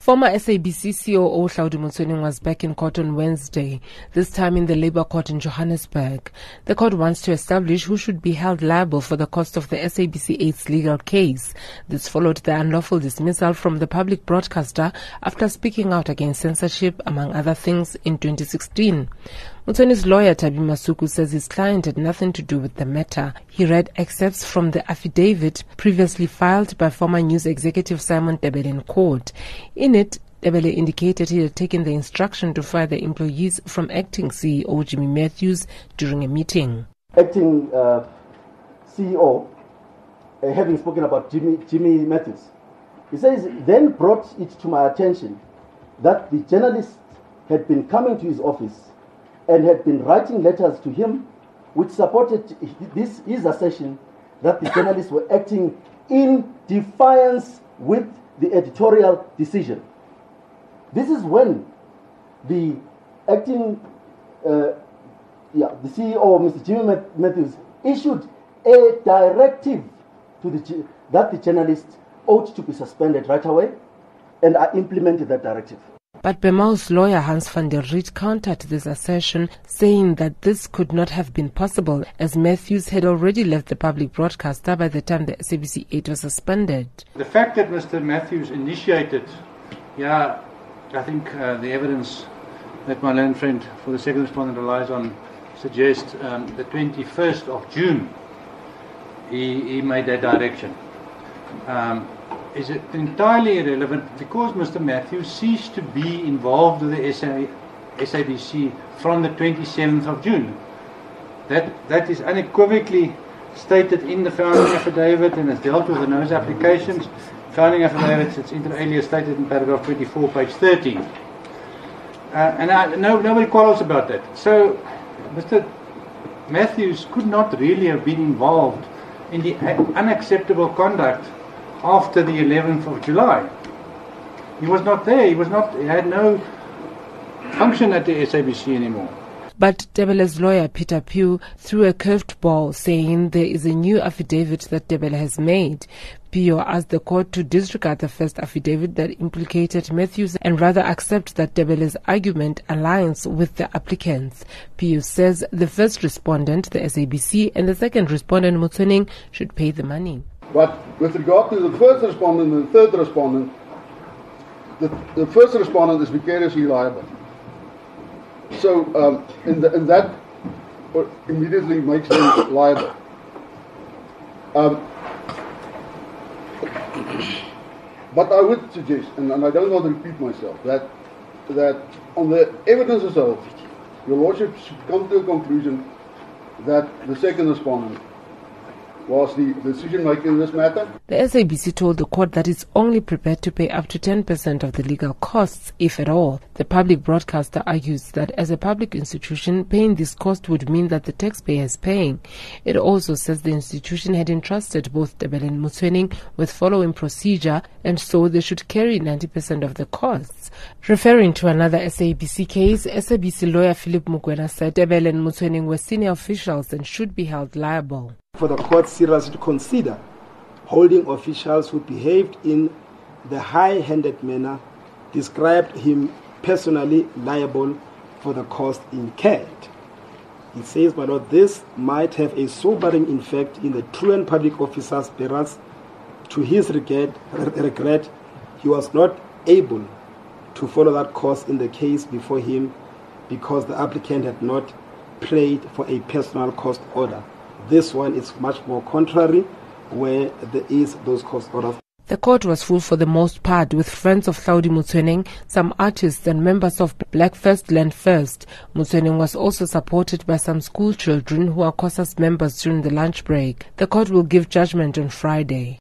Former SABC COO Hlaudi Motsoeneng was back in court on Wednesday, this time in the Labour Court in Johannesburg. The court wants to establish who should be held liable for the cost of the SABC 8's legal case. This followed the unlawful dismissal from the public broadcaster after speaking out against censorship, among other things, in 2016. Motsoeneng's lawyer Thabi Masuku says his client had nothing to do with the matter. He read excerpts from the affidavit previously filed by former news executive Simon Tebele in court. In it, Tebele indicated he had taken the instruction to fire the employees from acting CEO Jimmy Matthews during a meeting. Acting uh, CEO, uh, having spoken about Jimmy, Jimmy Matthews, he says, then brought it to my attention that the journalist had been coming to his office and had been writing letters to him which supported this his assertion that the journalists were acting in defiance with the editorial decision. This is when the acting, uh, yeah, the CEO, Mr. Jimmy Matthews, issued a directive to the that the journalists ought to be suspended right away, and I implemented that directive. But Bemawu's lawyer Hans van der Riet countered this assertion, saying that this could not have been possible as Matthews had already left the public broadcaster by the time the SABC 8 was suspended. The fact that Mr. Matthews initiated, yeah, I think uh, the evidence that my learned friend for the second respondent relies on suggests um, the 21st of June he, he made that direction. Um, is it entirely irrelevant because Mr. Matthews ceased to be involved with the SA, SABC from the 27th of June. That, that is unequivocally stated in the founding affidavit and has dealt with the notice applications. Founding affidavit, it's inter alia stated in paragraph 24, page 13. Uh, and I, no, nobody quarrels about that. So, Mr. Matthews could not really have been involved in the unacceptable conduct after the 11th of July. He was not there. He was not. He had no function at the SABC anymore. But Tebele's lawyer, Peter Pugh, threw a curved ball, saying there is a new affidavit that Tebele has made. Pugh asked the court to disregard the first affidavit that implicated Matthews and rather accept that Tebele's argument aligns with the applicants. Pugh says the first respondent, the SABC, and the second respondent, Motsoeneng, should pay the money. But with regard to the first respondent and the third respondent, the, the first respondent is vicariously liable. So um, in, the, that immediately makes them liable. Um, but I would suggest, and, and, I don't want to repeat myself, that that on the evidence itself, your lordship should come to a conclusion that the second respondent was the decision maker in this matter. The SABC told the court that it's only prepared to pay up to 10% of the legal costs, if at all. The public broadcaster argues that as a public institution, paying this cost would mean that the taxpayer is paying. It also says the institution had entrusted both Tebele and Motsoeneng with following procedure, and so they should carry 90% of the costs. Referring to another SABC case, SABC lawyer Philip Mokoena said Tebele and Motsoeneng were senior officials and should be held liable for the court seriously to consider holding officials who behaved in the high handed manner, described him personally liable for the cost incurred. It says, my lord, this might have a sobering effect in the truant public officer's whereas to his regret, regret, he was not able to follow that course in the case before him because the applicant had not prayed for a personal cost order. This one is much more contrary, where there is those cost orders. The court was full for the most part with friends of Hlaudi Motsoeneng, some artists and members of Black First Land First. Motsoeneng was also supported by some school children who are COSAS members during the lunch break. The court will give judgment on Friday.